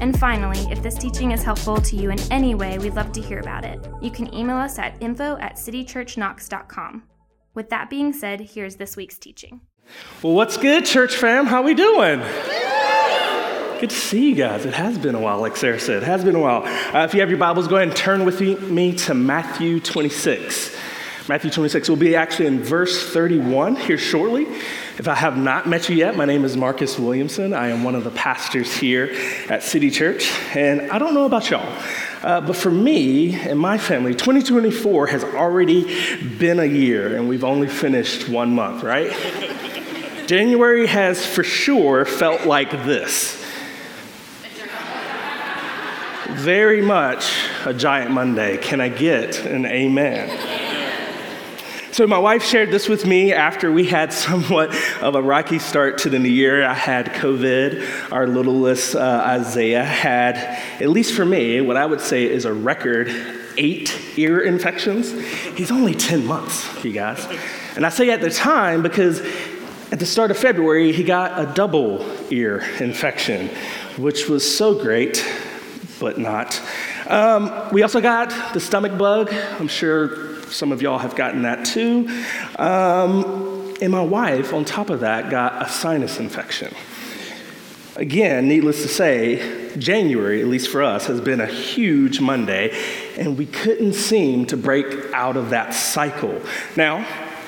And finally, if this teaching is helpful to you in any way, we'd love to hear about it. You can email us at info at citychurchknox.com. With that being said, here's this week's teaching. Well, what's good, church fam? How we doing? Good to see you guys. It has been a while, like Sarah said. It has been a while. Uh, if you have your Bibles, go ahead and turn with me to Matthew 26. Matthew 26 We'll be actually in verse 31 here shortly. If I have not met you yet, my name is Marcus Williamson. I am one of the pastors here at City Church. And I don't know about y'all, uh, but for me and my family, 2024 has already been a year, and we've only finished one month, right? January has for sure felt like this. Very much a giant Monday. Can I get an amen? So, my wife shared this with me after we had somewhat of a rocky start to the new year. I had COVID. Our littlest uh, Isaiah had, at least for me, what I would say is a record eight ear infections. He's only 10 months, you guys. And I say at the time because at the start of February, he got a double ear infection, which was so great, but not. Um, we also got the stomach bug. I'm sure some of y'all have gotten that too. Um, and my wife, on top of that, got a sinus infection. Again, needless to say, January, at least for us, has been a huge Monday, and we couldn't seem to break out of that cycle. Now,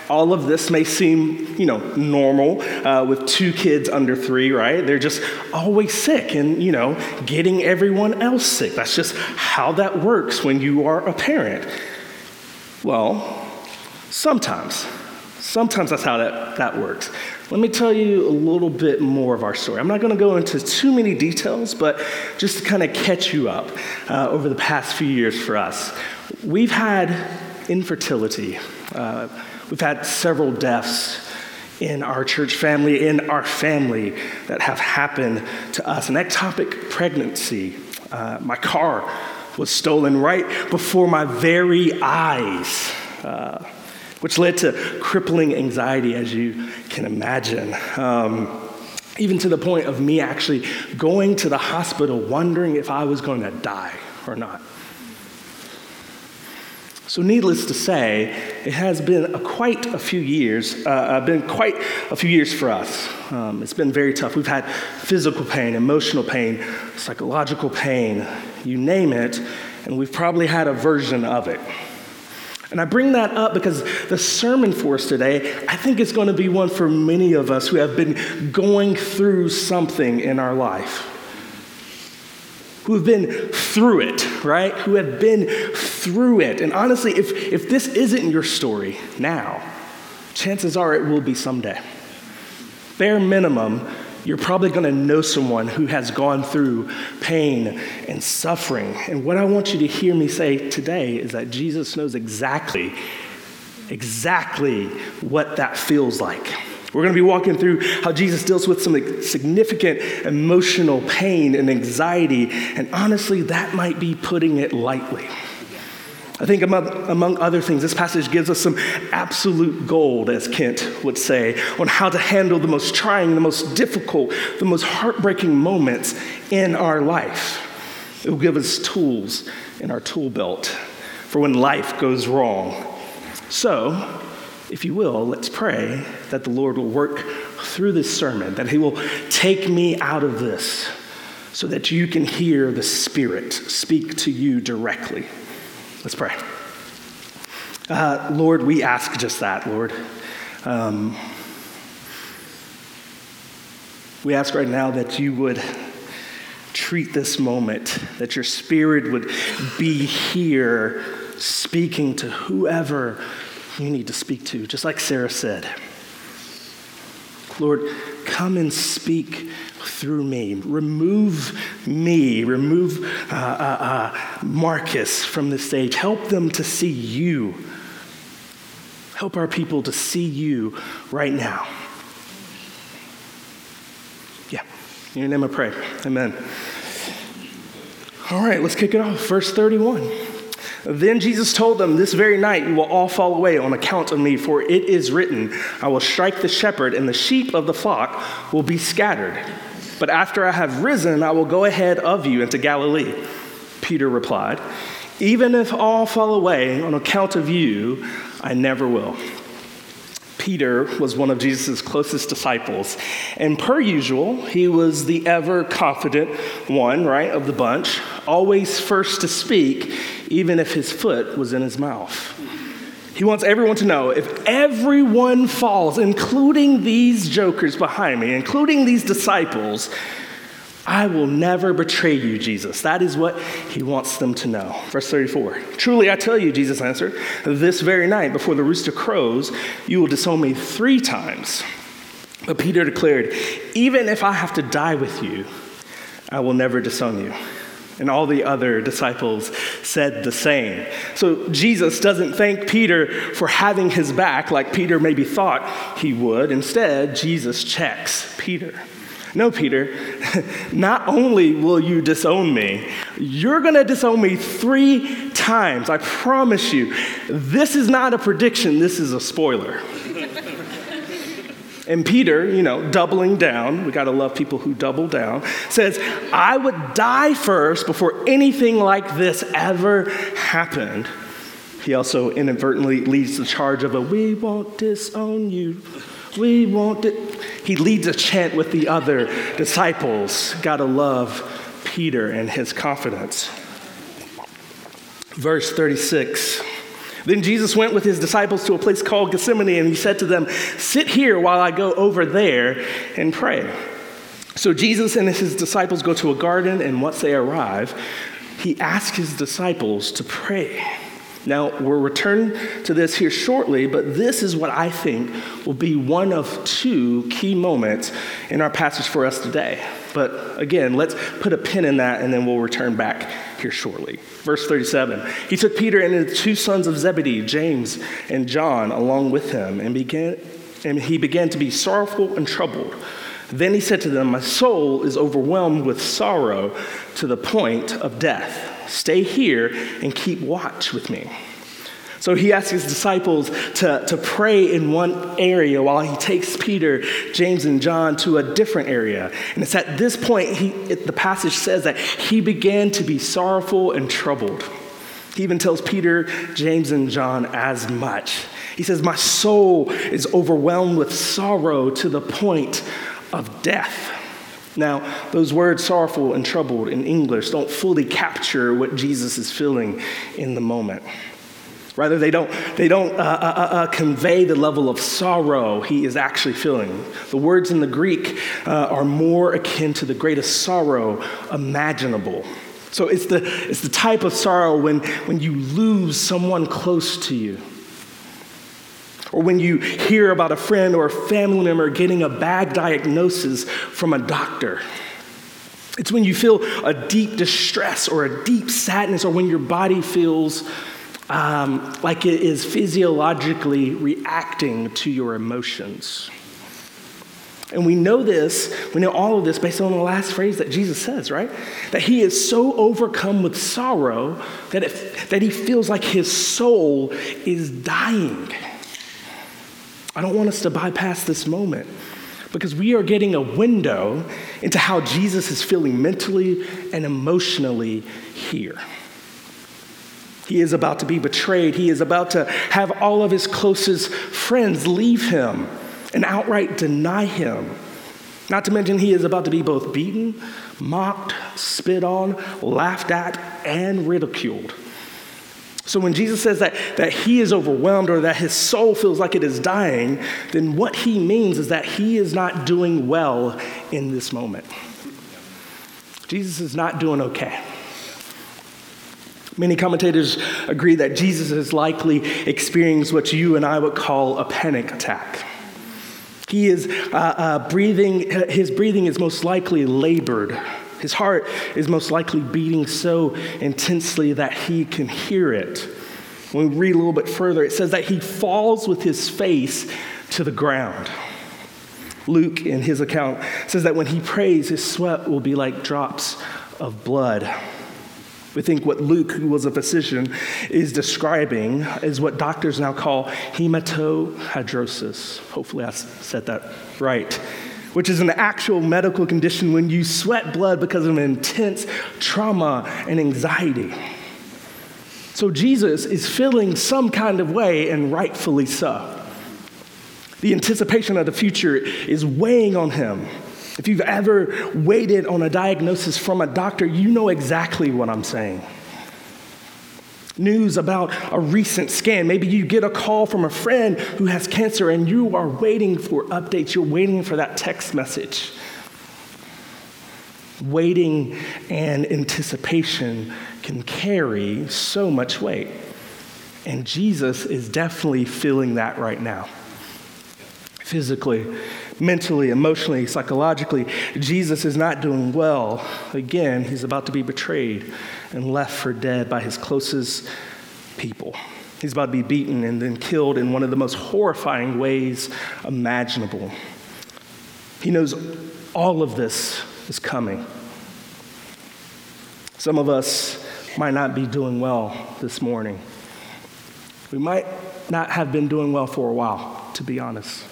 all of this may seem, you know, normal uh, with two kids under three, right? They're just always sick and, you know, getting everyone else sick. That's just how that works when you are a parent. Well, sometimes. Sometimes that's how that, that works. Let me tell you a little bit more of our story. I'm not going to go into too many details, but just to kind of catch you up uh, over the past few years for us. We've had infertility, uh, we've had several deaths in our church family, in our family that have happened to us. An ectopic pregnancy, uh, my car was stolen right before my very eyes, uh, which led to crippling anxiety, as you can imagine. Um, even to the point of me actually going to the hospital wondering if I was going to die or not. So, needless to say, it has been a quite a few years, uh, uh, been quite a few years for us. Um, it's been very tough. We've had physical pain, emotional pain, psychological pain, you name it, and we've probably had a version of it. And I bring that up because the sermon for us today, I think is going to be one for many of us who have been going through something in our life who have been through it, right? Who have been through it. And honestly, if, if this isn't your story now, chances are it will be someday. Bare minimum, you're probably going to know someone who has gone through pain and suffering. And what I want you to hear me say today is that Jesus knows exactly, exactly what that feels like. We're going to be walking through how Jesus deals with some significant emotional pain and anxiety, and honestly, that might be putting it lightly. I think, among, other things, this passage gives us some absolute gold, as Kent would say, on how to handle the most trying, the most difficult, the most heartbreaking moments in our life. It will give us tools in our tool belt for when life goes wrong. So, if you will, let's pray that the Lord will work through this sermon, that He will take me out of this so that you can hear the Spirit speak to you directly. Let's pray. Uh, Lord, we ask just that, Lord. Um, we ask right now that you would treat this moment, that your Spirit would be here speaking to whoever you need to speak to, just like Sarah said. Lord, come and speak through me. Remove me, remove uh, uh, uh, Marcus from the stage. Help them to see you. Help our people to see you right now. Yeah, in your name I pray. Amen. All right, let's kick it off. Verse 31. Then Jesus told them, This very night you will all fall away on account of me, for it is written, I will strike the shepherd, and the sheep of the flock will be scattered. But after I have risen, I will go ahead of you into Galilee. Peter replied, Even if all fall away on account of you, I never will. Peter was one of Jesus' closest disciples. And per usual, he was the ever confident one, right, of the bunch, always first to speak, even if his foot was in his mouth. He wants everyone to know if everyone falls, including these jokers behind me, including these disciples, I will never betray you, Jesus. That is what he wants them to know. Verse 34 Truly I tell you, Jesus answered, this very night before the rooster crows, you will disown me three times. But Peter declared, Even if I have to die with you, I will never disown you. And all the other disciples said the same. So Jesus doesn't thank Peter for having his back like Peter maybe thought he would. Instead, Jesus checks Peter. No, Peter, not only will you disown me, you're going to disown me three times. I promise you. This is not a prediction, this is a spoiler. And Peter, you know, doubling down, we got to love people who double down, says, I would die first before anything like this ever happened. He also inadvertently leads the charge of a, we won't disown you. We won't. Di-. He leads a chant with the other disciples. Gotta love Peter and his confidence. Verse 36. Then Jesus went with his disciples to a place called Gethsemane, and he said to them, Sit here while I go over there and pray. So Jesus and his disciples go to a garden, and once they arrive, he asks his disciples to pray. Now, we'll return to this here shortly, but this is what I think will be one of two key moments in our passage for us today. But again, let's put a pin in that and then we'll return back here shortly. Verse 37 He took Peter and his two sons of Zebedee, James and John, along with him, and, began, and he began to be sorrowful and troubled. Then he said to them, My soul is overwhelmed with sorrow to the point of death. Stay here and keep watch with me. So he asks his disciples to, to pray in one area while he takes Peter, James, and John to a different area. And it's at this point, he, it, the passage says that he began to be sorrowful and troubled. He even tells Peter, James, and John as much. He says, My soul is overwhelmed with sorrow to the point of death. Now, those words, sorrowful and troubled, in English, don't fully capture what Jesus is feeling in the moment. Rather, they don't, they don't uh, uh, uh, uh convey the level of sorrow he is actually feeling. The words in the Greek uh, are more akin to the greatest sorrow imaginable. So it's the, it's the type of sorrow when, when you lose someone close to you or when you hear about a friend or a family member getting a bad diagnosis from a doctor. It's when you feel a deep distress or a deep sadness, or when your body feels um, like it is physiologically reacting to your emotions. And we know this, we know all of this based on the last phrase that Jesus says, right? That he is so overcome with sorrow that, it, that he feels like his soul is dying. I don't want us to bypass this moment because we are getting a window into how Jesus is feeling mentally and emotionally here. He is about to be betrayed. He is about to have all of his closest friends leave him and outright deny him. Not to mention, he is about to be both beaten, mocked, spit on, laughed at, and ridiculed. So when Jesus says that, that he is overwhelmed or that his soul feels like it is dying, then what he means is that he is not doing well in this moment. Jesus is not doing okay. Many commentators agree that Jesus has likely experienced what you and I would call a panic attack. He is uh, uh, breathing, his breathing is most likely labored his heart is most likely beating so intensely that he can hear it. When we read a little bit further, it says that he falls with his face to the ground. Luke, in his account, says that when he prays, his sweat will be like drops of blood. We think what Luke, who was a physician, is describing is what doctors now call hematohidrosis. Hopefully, I said that right. Which is an actual medical condition when you sweat blood because of intense trauma and anxiety. So, Jesus is feeling some kind of way, and rightfully so. The anticipation of the future is weighing on him. If you've ever waited on a diagnosis from a doctor, you know exactly what I'm saying. News about a recent scan. Maybe you get a call from a friend who has cancer and you are waiting for updates. You're waiting for that text message. Waiting and anticipation can carry so much weight. And Jesus is definitely feeling that right now. Physically, mentally, emotionally, psychologically. Jesus is not doing well. Again, he's about to be betrayed and left for dead by his closest people. He's about to be beaten and then killed in one of the most horrifying ways imaginable. He knows all of this is coming. Some of us might not be doing well this morning. We might not have been doing well for a while, to be honest.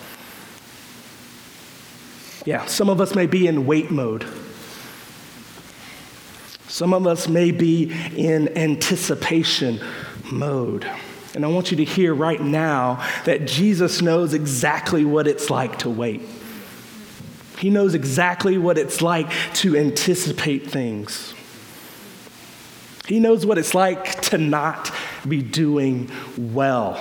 Yeah, some of us may be in wait mode. Some of us may be in anticipation mode. And I want you to hear right now that Jesus knows exactly what it's like to wait. He knows exactly what it's like to anticipate things. He knows what it's like to not be doing well.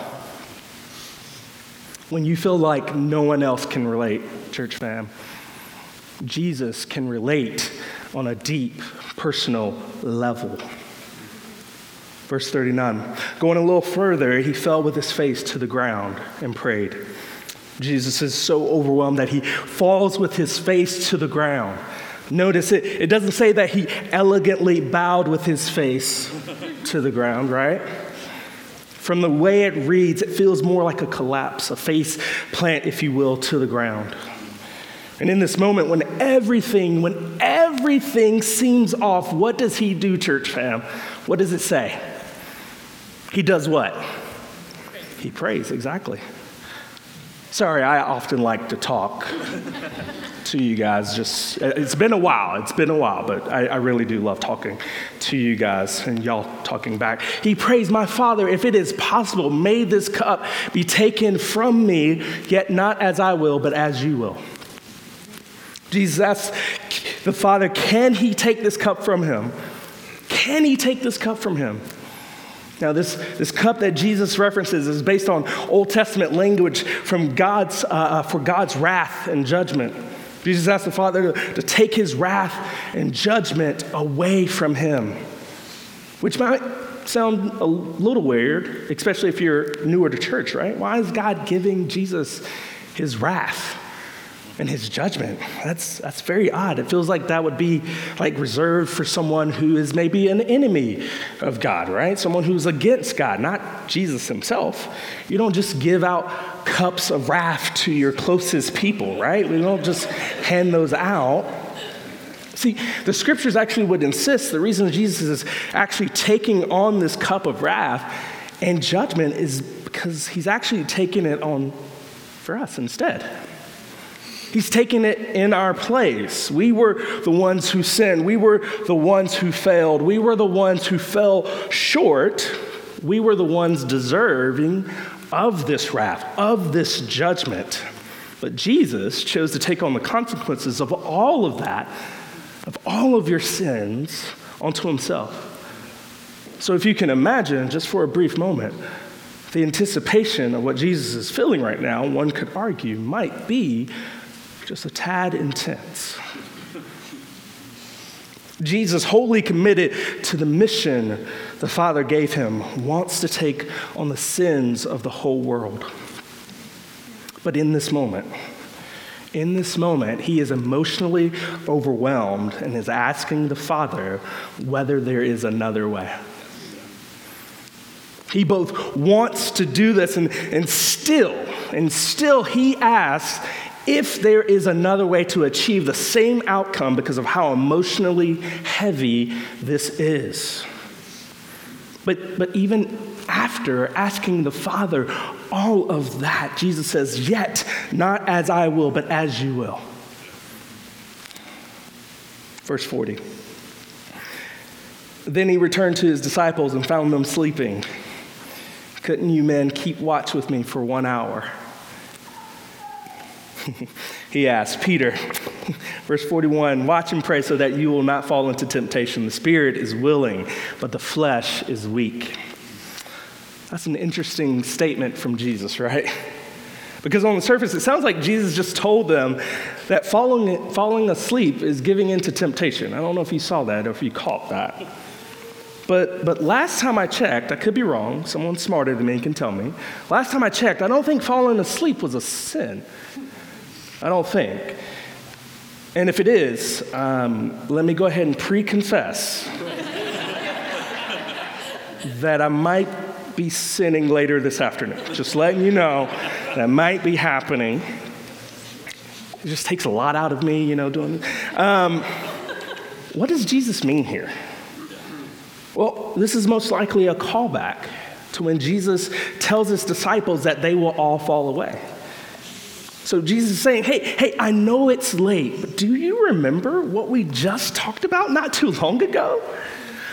When you feel like no one else can relate, church fam. Jesus can relate on a deep personal level. Verse 39 Going a little further, he fell with his face to the ground and prayed. Jesus is so overwhelmed that he falls with his face to the ground. Notice it, it doesn't say that he elegantly bowed with his face to the ground, right? From the way it reads, it feels more like a collapse, a face plant, if you will, to the ground. And in this moment, when everything, when everything seems off, what does he do, church fam? What does it say? He does what? He prays, exactly. Sorry, I often like to talk to you guys. Just it's been a while. It's been a while, but I, I, really do love talking to you guys and y'all talking back. He prays, "My Father, if it is possible, may this cup be taken from me, yet not as I will, but as you will." Jesus asks the Father, can he take this cup from him? Can he take this cup from him? Now, this, this cup that Jesus references is based on Old Testament language from God's, uh, uh, for God's wrath and judgment. Jesus asked the Father to, to take his wrath and judgment away from him, which might sound a little weird, especially if you're newer to church, right? Why is God giving Jesus his wrath? And his judgment. That's, that's very odd. It feels like that would be like reserved for someone who is maybe an enemy of God, right? Someone who's against God, not Jesus himself. You don't just give out cups of wrath to your closest people, right? We don't just hand those out. See, the scriptures actually would insist the reason Jesus is actually taking on this cup of wrath and judgment is because he's actually taking it on for us instead. He's taken it in our place. We were the ones who sinned. We were the ones who failed. We were the ones who fell short. We were the ones deserving of this wrath, of this judgment. But Jesus chose to take on the consequences of all of that, of all of your sins, onto himself. So if you can imagine, just for a brief moment, the anticipation of what Jesus is feeling right now, one could argue, might be just a tad intense. Jesus, wholly committed to the mission the Father gave him, wants to take on the sins of the whole world. But in this moment, in this moment, he is emotionally overwhelmed and is asking the Father whether there is another way. He both wants to do this and, and still, and still he asks if there is another way to achieve the same outcome because of how emotionally heavy this is. But, but even after asking the Father all of that, Jesus says, Yet not as I will, but as you will. Verse 40. Then he returned to his disciples and found them sleeping. Couldn't you men keep watch with me for one hour? he asked Peter, verse 41 Watch and pray so that you will not fall into temptation. The spirit is willing, but the flesh is weak. That's an interesting statement from Jesus, right? Because on the surface, it sounds like Jesus just told them that falling, falling asleep is giving into temptation. I don't know if you saw that or if you caught that. But, but last time I checked, I could be wrong, someone smarter than me can tell me. Last time I checked, I don't think falling asleep was a sin. I don't think. And if it is, um, let me go ahead and pre confess that I might be sinning later this afternoon. Just letting you know that might be happening. It just takes a lot out of me, you know, doing this. Um, what does Jesus mean here? Well, this is most likely a callback to when Jesus tells his disciples that they will all fall away. So Jesus is saying, hey, hey, I know it's late, but do you remember what we just talked about not too long ago?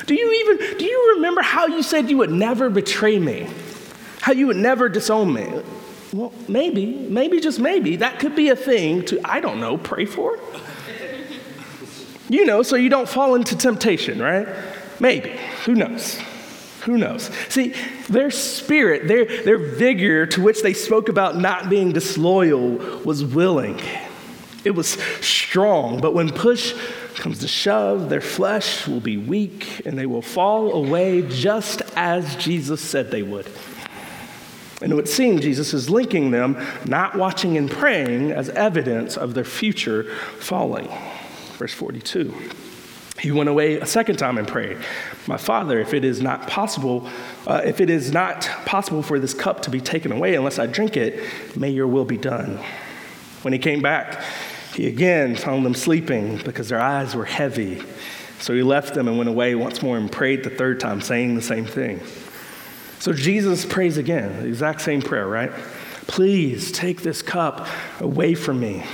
Do you even do you remember how you said you would never betray me? How you would never disown me? Well, maybe, maybe just maybe that could be a thing to I don't know, pray for. You know, so you don't fall into temptation, right? Maybe. Who knows? Who knows? See, their spirit, their, their vigor to which they spoke about not being disloyal was willing. It was strong, but when push comes to shove, their flesh will be weak and they will fall away just as Jesus said they would. And it would seem Jesus is linking them not watching and praying as evidence of their future falling. Verse 42. He went away a second time and prayed, My Father, if it is not possible, uh, if it is not possible for this cup to be taken away unless I drink it, may your will be done. When he came back, he again found them sleeping because their eyes were heavy. So he left them and went away once more and prayed the third time, saying the same thing. So Jesus prays again, the exact same prayer, right? Please take this cup away from me.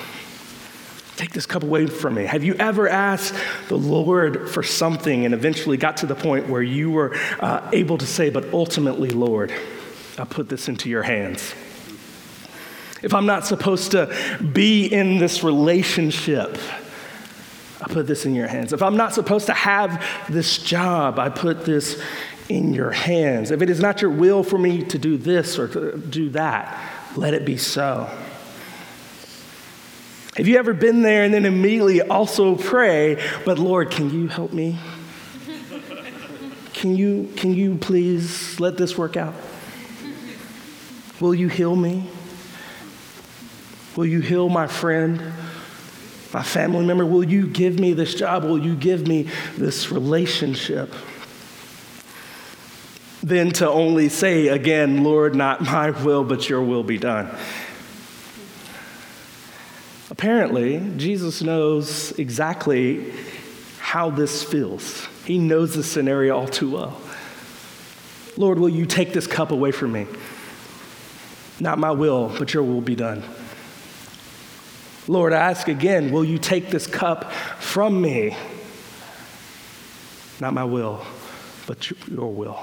Take this cup away from me. Have you ever asked the Lord for something and eventually got to the point where you were uh, able to say, but ultimately, Lord, I put this into your hands? If I'm not supposed to be in this relationship, I put this in your hands. If I'm not supposed to have this job, I put this in your hands. If it is not your will for me to do this or to do that, let it be so. Have you ever been there and then immediately also pray, but Lord, can you help me? Can you, can you please let this work out? Will you heal me? Will you heal my friend, my family member? Will you give me this job? Will you give me this relationship? Then to only say again, Lord, not my will, but your will be done. Apparently, Jesus knows exactly how this feels. He knows the scenario all too well. Lord, will you take this cup away from me? Not my will, but your will be done. Lord, I ask again, will you take this cup from me? Not my will, but your will.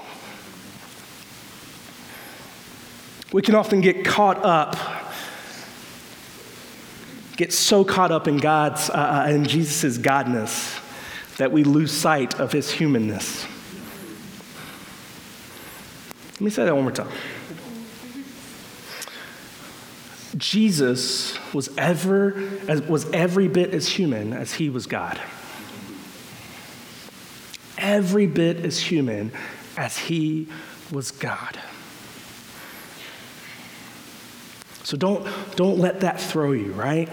We can often get caught up get so caught up in God's, uh, uh, in Jesus' Godness that we lose sight of his humanness. Let me say that one more time. Jesus was ever was every bit as human as he was God. Every bit as human as he was God. So don't, don't let that throw you, right?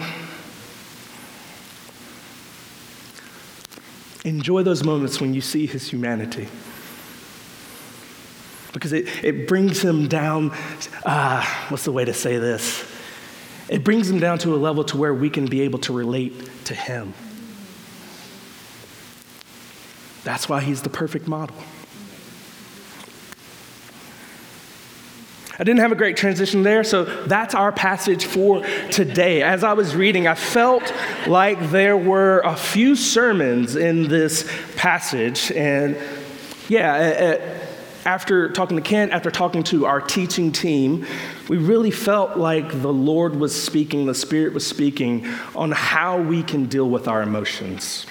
Enjoy those moments when you see his humanity. because it, it brings him down. Uh, what's the way to say this? It brings him down to a level to where we can be able to relate to him. That's why he's the perfect model. I didn't have a great transition there, so that's our passage for today. As I was reading, I felt like there were a few sermons in this passage, and yeah, after talking to Kent, after talking to our teaching team, we really felt like the Lord was speaking, the Spirit was speaking on how we can deal with our emotions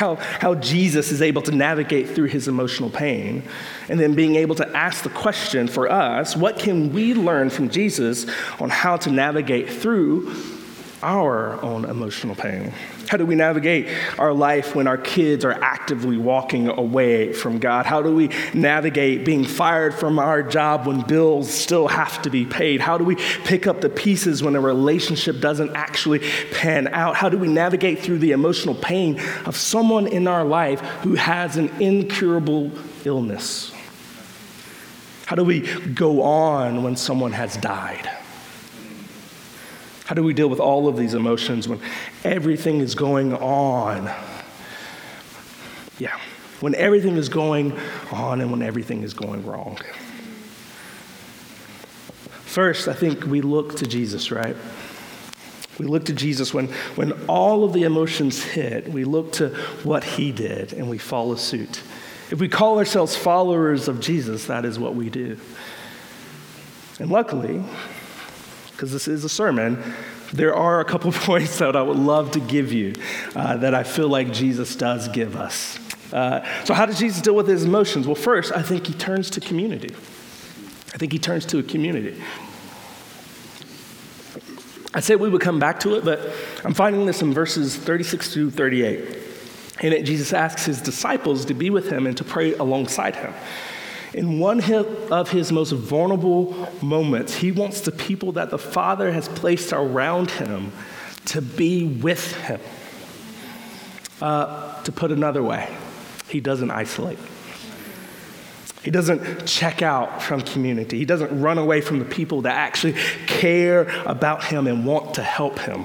how, how Jesus is able to navigate through his emotional pain, and then being able to ask the question for us what can we learn from Jesus on how to navigate through our own emotional pain? How do we navigate our life when our kids are actively walking away from God? How do we navigate being fired from our job when bills still have to be paid? How do we pick up the pieces when a relationship doesn't actually pan out? How do we navigate through the emotional pain of someone in our life who has an incurable illness? How do we go on when someone has died? How do we deal with all of these emotions when everything is going on? Yeah, when everything is going on and when everything is going wrong. First, I think we look to Jesus, right? We look to Jesus when, when all of the emotions hit. We look to what he did and we follow suit. If we call ourselves followers of Jesus, that is what we do. And luckily, because this is a sermon, there are a couple points that I would love to give you uh, that I feel like Jesus does give us. Uh, so, how does Jesus deal with his emotions? Well, first, I think he turns to community. I think he turns to a community. I said we would come back to it, but I'm finding this in verses 36 through 38. In it, Jesus asks his disciples to be with him and to pray alongside him. In one of his most vulnerable moments, he wants the people that the Father has placed around him to be with him. Uh, to put another way, he doesn't isolate. He doesn't check out from community. He doesn't run away from the people that actually care about him and want to help him.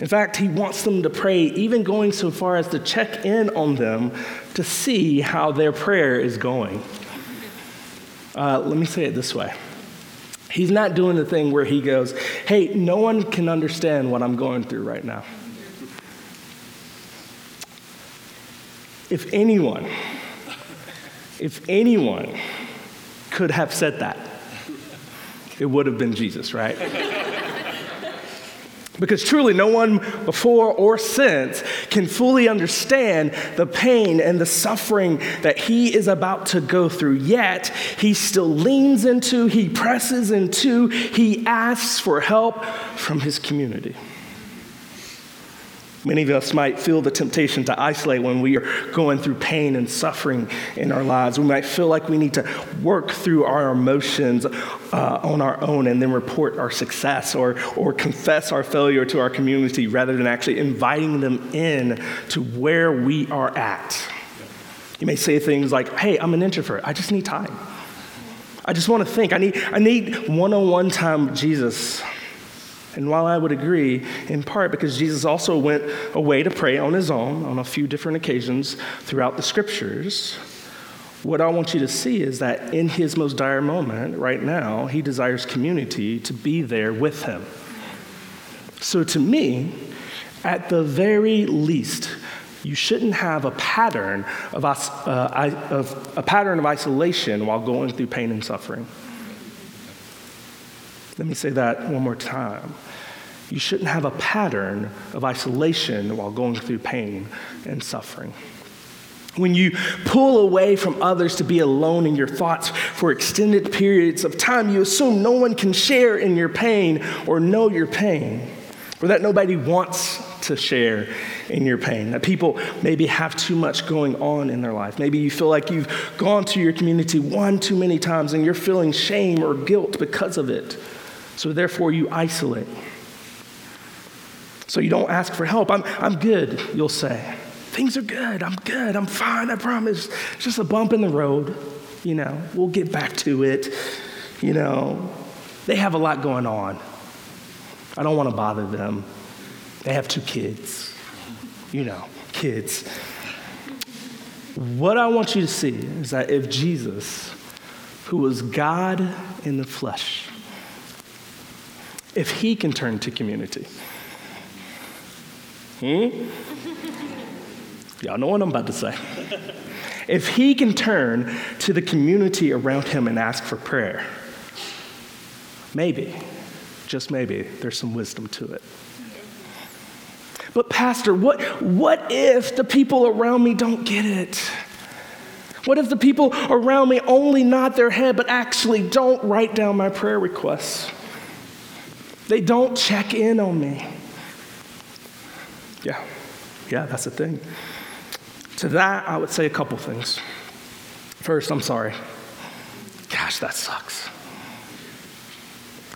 In fact, he wants them to pray, even going so far as to check in on them to see how their prayer is going. Uh, let me say it this way He's not doing the thing where he goes, Hey, no one can understand what I'm going through right now. If anyone, if anyone could have said that, it would have been Jesus, right? Because truly, no one before or since can fully understand the pain and the suffering that he is about to go through. Yet, he still leans into, he presses into, he asks for help from his community. Many of us might feel the temptation to isolate when we are going through pain and suffering in our lives. We might feel like we need to work through our emotions uh, on our own and then report our success or, or confess our failure to our community rather than actually inviting them in to where we are at. You may say things like, hey, I'm an introvert, I just need time. I just want to think. I need, I need one on one time with Jesus. And while I would agree, in part because Jesus also went away to pray on his own on a few different occasions throughout the scriptures, what I want you to see is that in his most dire moment, right now, he desires community to be there with him. So to me, at the very least, you shouldn't have a pattern of, uh, of, a pattern of isolation while going through pain and suffering. Let me say that one more time. You shouldn't have a pattern of isolation while going through pain and suffering. When you pull away from others to be alone in your thoughts for extended periods of time, you assume no one can share in your pain or know your pain, or that nobody wants to share in your pain, that people maybe have too much going on in their life. Maybe you feel like you've gone to your community one too many times and you're feeling shame or guilt because of it. So therefore, you isolate. So you don't ask for help. I'm, I'm good, you'll say. Things are good. I'm good. I'm fine. I promise. It's just a bump in the road. You know, we'll get back to it. You know, they have a lot going on. I don't want to bother them. They have two kids. You know, kids. What I want you to see is that if Jesus, who was God in the flesh, if he can turn to community, hmm? Y'all know what I'm about to say. If he can turn to the community around him and ask for prayer, maybe, just maybe, there's some wisdom to it. But, Pastor, what, what if the people around me don't get it? What if the people around me only nod their head but actually don't write down my prayer requests? They don't check in on me. Yeah, yeah, that's the thing. To that, I would say a couple things. First, I'm sorry. Gosh, that sucks.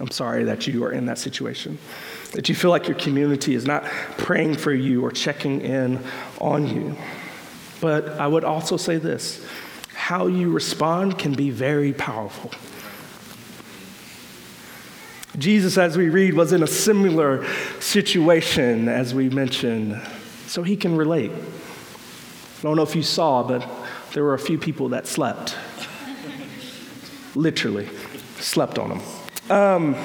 I'm sorry that you are in that situation, that you feel like your community is not praying for you or checking in on you. But I would also say this how you respond can be very powerful. Jesus, as we read, was in a similar situation, as we mentioned, so he can relate. I don't know if you saw, but there were a few people that slept. Literally, slept on them. Um,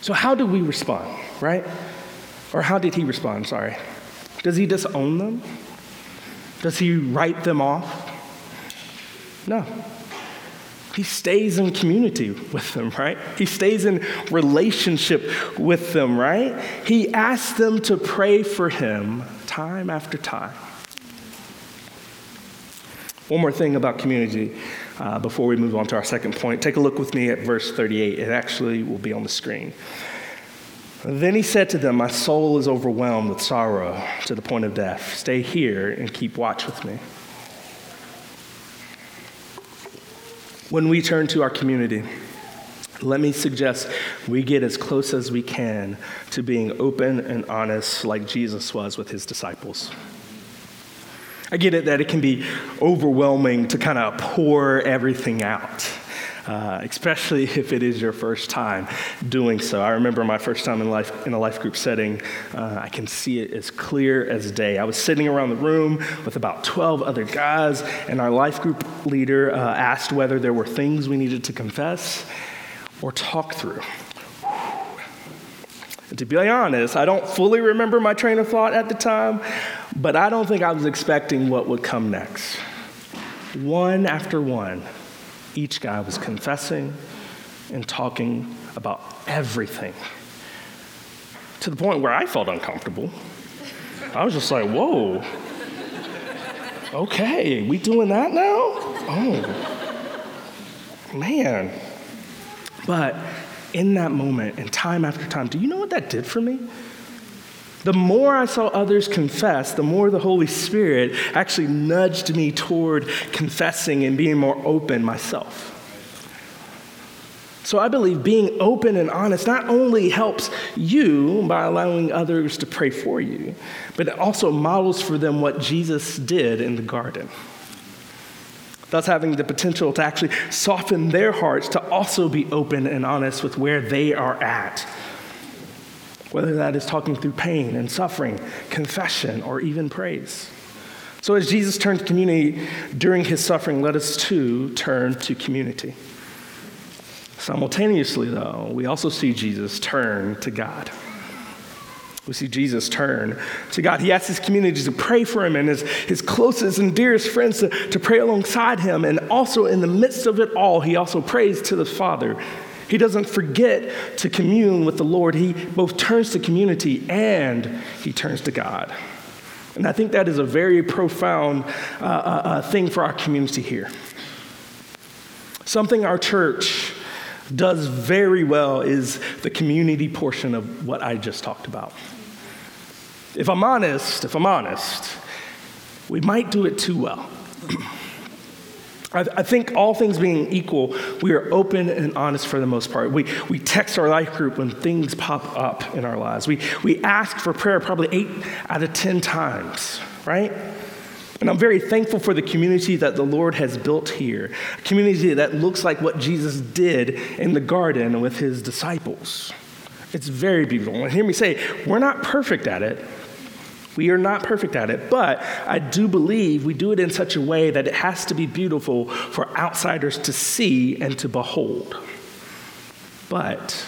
so, how do we respond, right? Or how did he respond? Sorry. Does he disown them? Does he write them off? No. He stays in community with them, right? He stays in relationship with them, right? He asks them to pray for him time after time. One more thing about community uh, before we move on to our second point. Take a look with me at verse 38. It actually will be on the screen. Then he said to them, My soul is overwhelmed with sorrow to the point of death. Stay here and keep watch with me. When we turn to our community, let me suggest we get as close as we can to being open and honest like Jesus was with his disciples. I get it that it can be overwhelming to kind of pour everything out. Uh, especially if it is your first time doing so. I remember my first time in life in a life group setting. Uh, I can see it as clear as day. I was sitting around the room with about 12 other guys, and our life group leader uh, asked whether there were things we needed to confess or talk through. To be honest, I don't fully remember my train of thought at the time, but I don't think I was expecting what would come next. One after one, each guy was confessing and talking about everything to the point where I felt uncomfortable. I was just like, whoa, okay, we doing that now? Oh, man. But in that moment, and time after time, do you know what that did for me? The more I saw others confess, the more the Holy Spirit actually nudged me toward confessing and being more open myself. So I believe being open and honest not only helps you by allowing others to pray for you, but it also models for them what Jesus did in the garden. Thus, having the potential to actually soften their hearts to also be open and honest with where they are at whether that is talking through pain and suffering, confession, or even praise. So, as Jesus turned to community during his suffering, let us too turn to community. Simultaneously, though, we also see Jesus turn to God. We see Jesus turn to God. He asks his community to pray for him and his, his closest and dearest friends to, to pray alongside him. And also, in the midst of it all, he also prays to the Father he doesn't forget to commune with the Lord. He both turns to community and he turns to God. And I think that is a very profound uh, uh, uh, thing for our community here. Something our church does very well is the community portion of what I just talked about. If I'm honest, if I'm honest, we might do it too well. I, think all things being equal, we are open and honest for the most part. We, we text our life group when things pop up in our lives. We, we ask for prayer probably eight out of 10 times, right? And I'm very thankful for the community that the Lord has built here, a community that looks like what Jesus did in the garden with his disciples. It's very beautiful. And hear me say, we're not perfect at it. We are not perfect at it, but I do believe we do it in such a way that it has to be beautiful for outsiders to see and to behold. But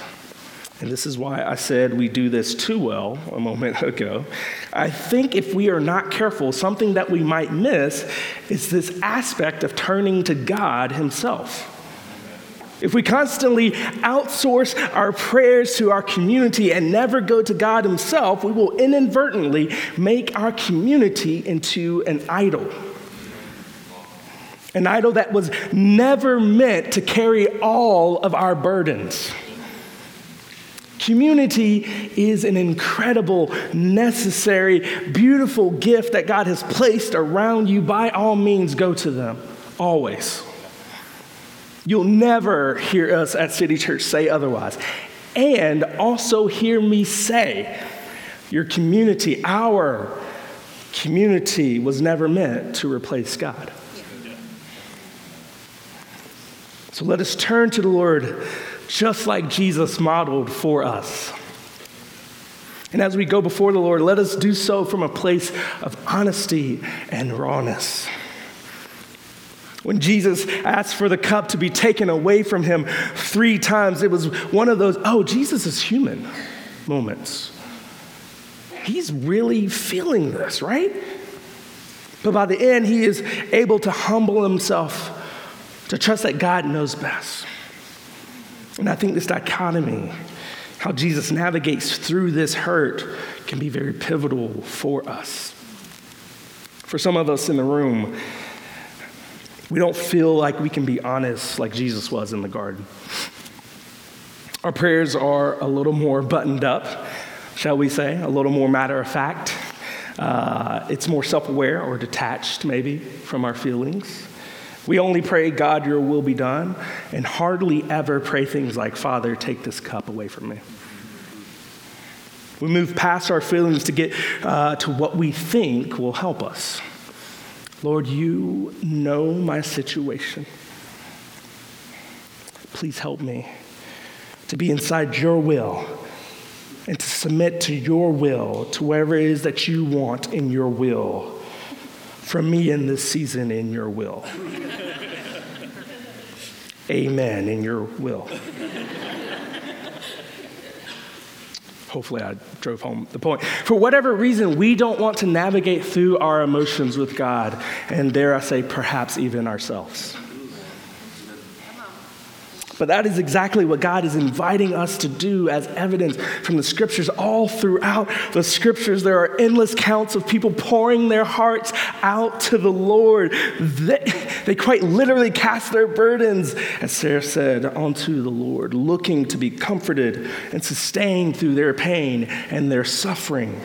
and this is why I said we do this too well a moment ago. I think if we are not careful, something that we might miss is this aspect of turning to God Himself. If we constantly outsource our prayers to our community and never go to God Himself, we will inadvertently make our community into an idol. An idol that was never meant to carry all of our burdens. Community is an incredible, necessary, beautiful gift that God has placed around you. By all means, go to them, always. You'll never hear us at City Church say otherwise. And also hear me say, your community, our community, was never meant to replace God. So let us turn to the Lord just like Jesus modeled for us. And as we go before the Lord, let us do so from a place of honesty and rawness. When Jesus asked for the cup to be taken away from him three times, it was one of those, oh, Jesus is human moments. He's really feeling this, right? But by the end, he is able to humble himself, to trust that God knows best. And I think this dichotomy, how Jesus navigates through this hurt, can be very pivotal for us. For some of us in the room, we don't feel like we can be honest like Jesus was in the garden. Our prayers are a little more buttoned up, shall we say, a little more matter of fact. Uh, it's more self aware or detached, maybe, from our feelings. We only pray, God, your will be done, and hardly ever pray things like, Father, take this cup away from me. We move past our feelings to get uh, to what we think will help us. Lord, you know my situation. Please help me to be inside your will and to submit to your will, to wherever it is that you want in your will from me in this season in your will. Amen in your will. Hopefully, I drove home the point. For whatever reason, we don't want to navigate through our emotions with God, and dare I say, perhaps even ourselves. But that is exactly what God is inviting us to do as evidence from the scriptures. All throughout the scriptures, there are endless counts of people pouring their hearts out to the Lord. They, they quite literally cast their burdens, as Sarah said, onto the Lord, looking to be comforted and sustained through their pain and their suffering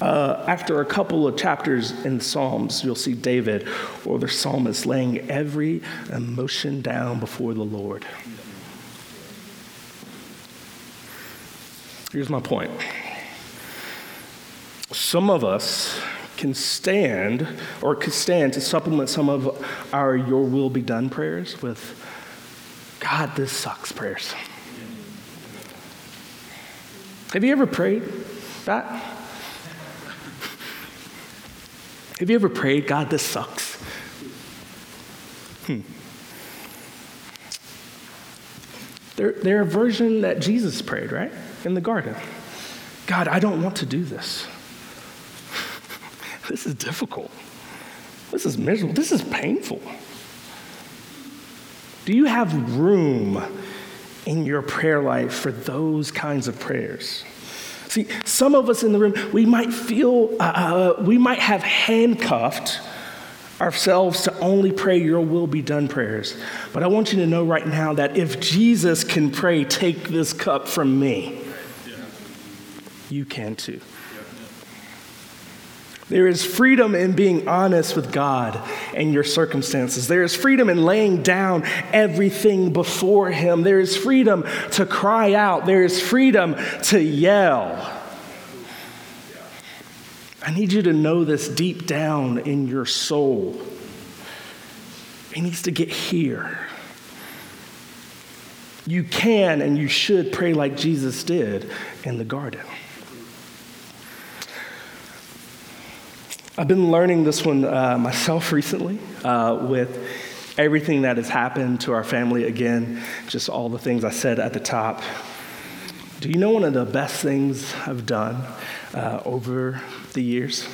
uh, after a couple of chapters in Psalms, you'll see David or the psalmist laying every emotion down before the Lord. Here's my point. Some of us can stand or could stand to supplement some of our Your Will Be Done prayers with God, this sucks prayers. Have you ever prayed that? Have you ever prayed, God, this sucks? Hmm. They're, they're a version that Jesus prayed, right? In the garden. God, I don't want to do this. this is difficult. This is miserable. This is painful. Do you have room in your prayer life for those kinds of prayers? See, some of us in the room, we might feel, uh, uh, we might have handcuffed ourselves to only pray your will be done prayers. But I want you to know right now that if Jesus can pray, take this cup from me, you can too. There is freedom in being honest with God and your circumstances. There is freedom in laying down everything before Him. There is freedom to cry out. There is freedom to yell. I need you to know this deep down in your soul. It needs to get here. You can and you should pray like Jesus did in the garden. I've been learning this one uh, myself recently uh, with everything that has happened to our family again, just all the things I said at the top. Do you know one of the best things I've done uh, over the years?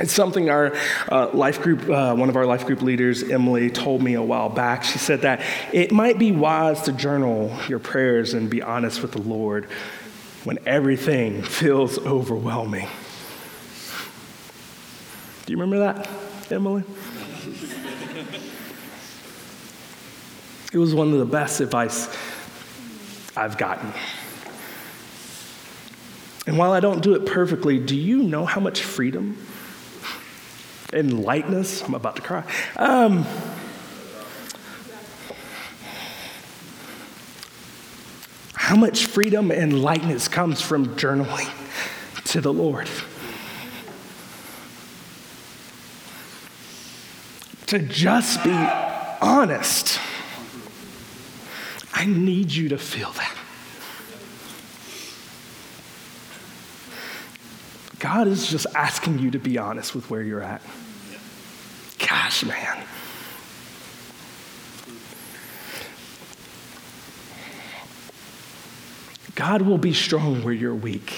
It's something our uh, life group, uh, one of our life group leaders, Emily, told me a while back. She said that it might be wise to journal your prayers and be honest with the Lord when everything feels overwhelming. Do you remember that, Emily? it was one of the best advice I've gotten. And while I don't do it perfectly, do you know how much freedom and lightness? I'm about to cry. Um, how much freedom and lightness comes from journaling to the Lord? To just be honest. I need you to feel that. God is just asking you to be honest with where you're at. Gosh, man. God will be strong where you're weak.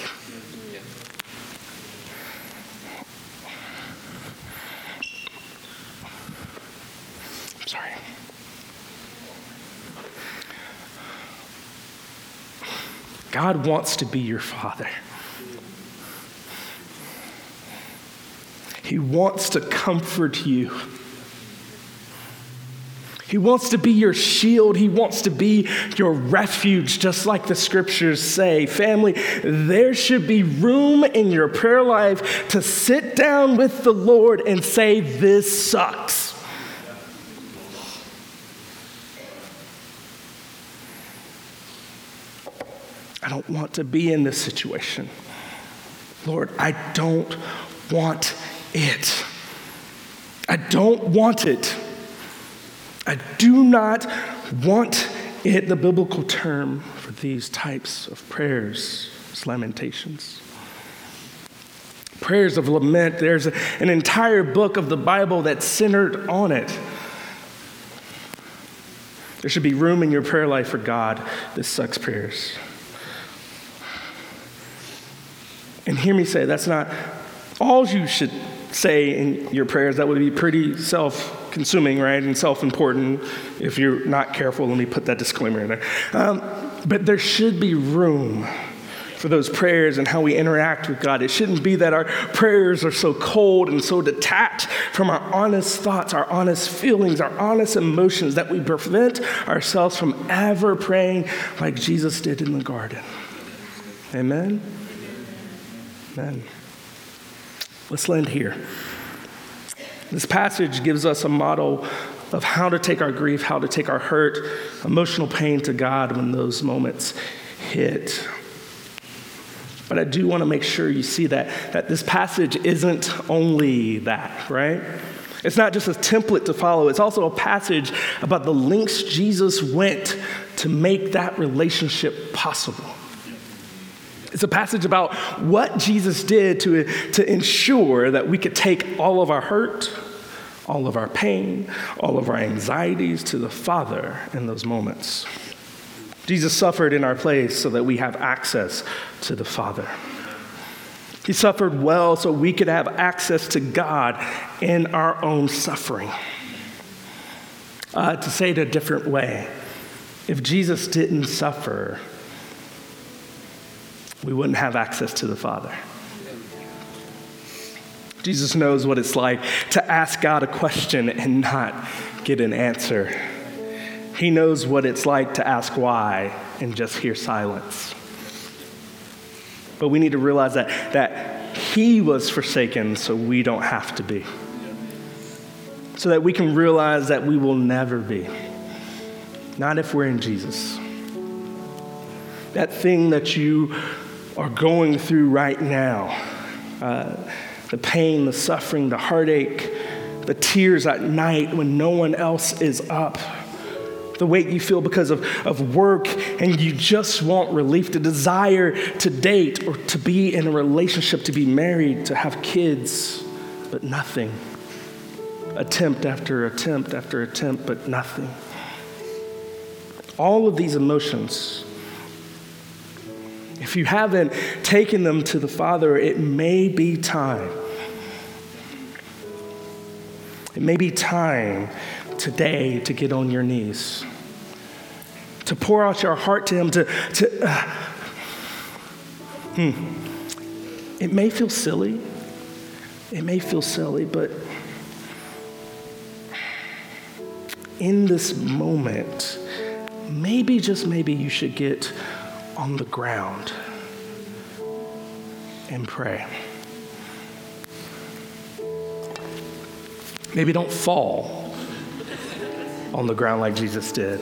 God wants to be your father. He wants to comfort you. He wants to be your shield. He wants to be your refuge, just like the scriptures say. Family, there should be room in your prayer life to sit down with the Lord and say, This sucks. I don't want to be in this situation. Lord, I don't want it. I don't want it. I do not want it. The biblical term for these types of prayers is lamentations. Prayers of lament, there's an entire book of the Bible that's centered on it. There should be room in your prayer life for God. This sucks prayers. And hear me say, that's not all you should say in your prayers. That would be pretty self consuming, right? And self important. If you're not careful, let me put that disclaimer in there. Um, but there should be room for those prayers and how we interact with God. It shouldn't be that our prayers are so cold and so detached from our honest thoughts, our honest feelings, our honest emotions that we prevent ourselves from ever praying like Jesus did in the garden. Amen? Amen. Let's land here. This passage gives us a model of how to take our grief, how to take our hurt, emotional pain to God when those moments hit. But I do want to make sure you see that, that this passage isn't only that, right? It's not just a template to follow, it's also a passage about the links Jesus went to make that relationship possible. It's a passage about what Jesus did to, to ensure that we could take all of our hurt, all of our pain, all of our anxieties to the Father in those moments. Jesus suffered in our place so that we have access to the Father. He suffered well so we could have access to God in our own suffering. Uh, to say it a different way, if Jesus didn't suffer, we wouldn't have access to the Father. Jesus knows what it's like to ask God a question and not get an answer. He knows what it's like to ask why and just hear silence. But we need to realize that, that He was forsaken so we don't have to be. So that we can realize that we will never be. Not if we're in Jesus. That thing that you are going through right now. Uh, the pain, the suffering, the heartache, the tears at night when no one else is up, the weight you feel because of, of work and you just want relief, the desire to date or to be in a relationship, to be married, to have kids, but nothing. Attempt after attempt after attempt, but nothing. All of these emotions, if you haven't taken them to the Father, it may be time. It may be time today to get on your knees, to pour out your heart to Him, to, to uh, hmm. It may feel silly. It may feel silly, but in this moment, maybe, just maybe, you should get on the ground and pray. Maybe don't fall on the ground like Jesus did.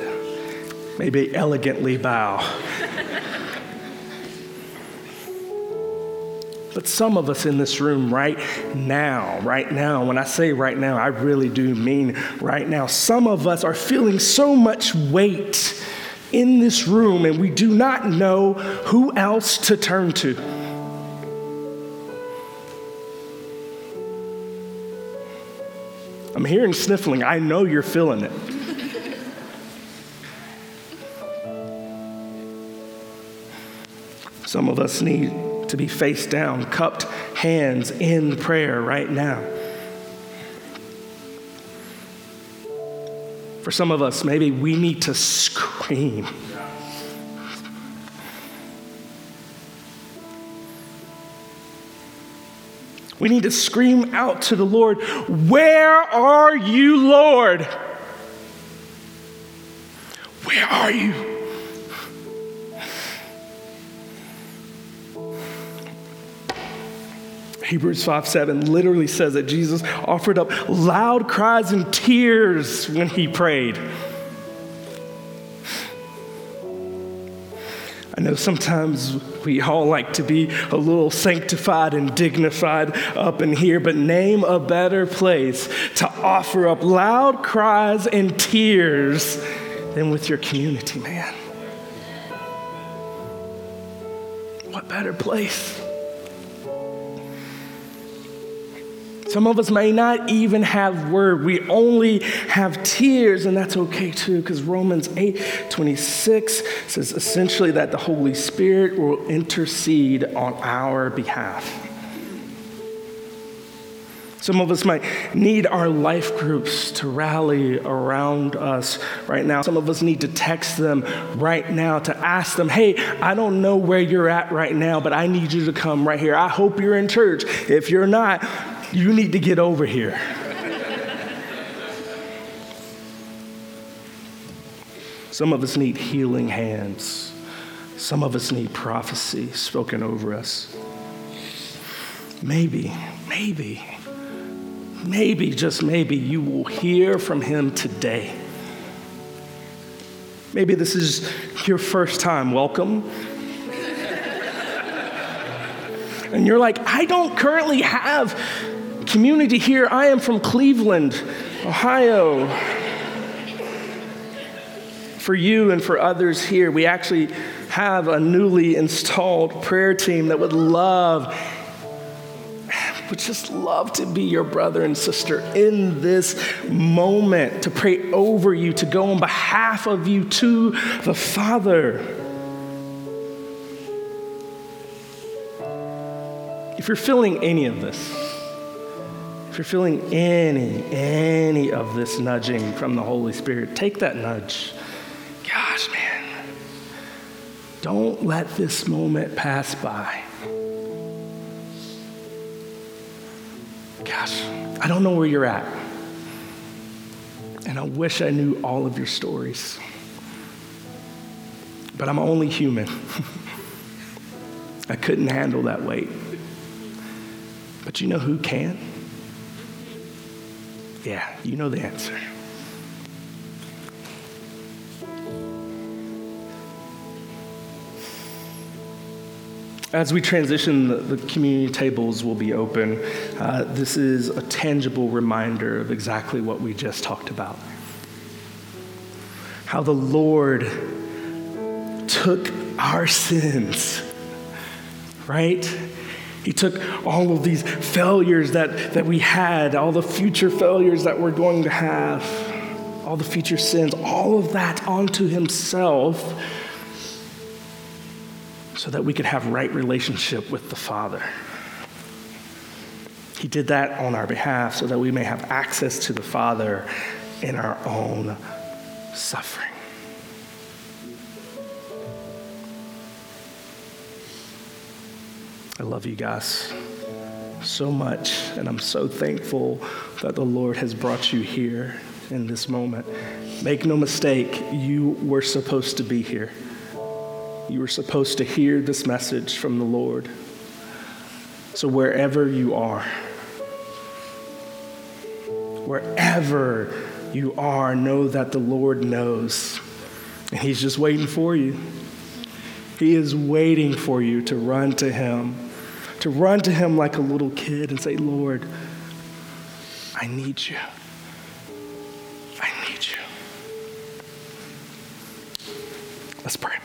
Maybe elegantly bow. But some of us in this room right now, right now, when I say right now, I really do mean right now. Some of us are feeling so much weight in this room and we do not know who else to turn to. I'm hearing sniffling. I know you're feeling it. Some of us need to be face down, cupped hands in prayer right now. For some of us, maybe we need to scream. We need to scream out to the Lord, Where are you, Lord? Where are you? Hebrews 5 7 literally says that Jesus offered up loud cries and tears when he prayed. I know sometimes we all like to be a little sanctified and dignified up in here, but name a better place to offer up loud cries and tears than with your community, man. What better place? Some of us may not even have word. We only have tears, and that's okay too, because Romans 8 26 says essentially that the Holy Spirit will intercede on our behalf. Some of us might need our life groups to rally around us right now. Some of us need to text them right now to ask them, hey, I don't know where you're at right now, but I need you to come right here. I hope you're in church. If you're not, you need to get over here. Some of us need healing hands. Some of us need prophecy spoken over us. Maybe, maybe, maybe, just maybe, you will hear from him today. Maybe this is your first time. Welcome. and you're like, I don't currently have community here. I am from Cleveland, Ohio. For you and for others here, we actually have a newly installed prayer team that would love, would just love to be your brother and sister in this moment, to pray over you, to go on behalf of you to the Father. If you're feeling any of this, if you're feeling any, any of this nudging from the Holy Spirit, take that nudge. Gosh, man, don't let this moment pass by. Gosh, I don't know where you're at. And I wish I knew all of your stories. But I'm only human. I couldn't handle that weight. But you know who can? Yeah, you know the answer. As we transition, the, community tables will be open. Uh, this is a tangible reminder of exactly what we just talked about. How the Lord took our sins, right? He took all of these failures that, that we had, all the future failures that we're going to have, all the future sins, all of that onto Himself so that we could have right relationship with the Father. He did that on our behalf so that we may have access to the Father in our own suffering. I love you guys so much, and I'm so thankful that the Lord has brought you here in this moment. Make no mistake, you were supposed to be here. You were supposed to hear this message from the Lord. So, wherever you are, wherever you are, know that the Lord knows. And He's just waiting for you. He is waiting for you to run to Him, to run to Him like a little kid and say, Lord, I need you. I need you. Let's pray.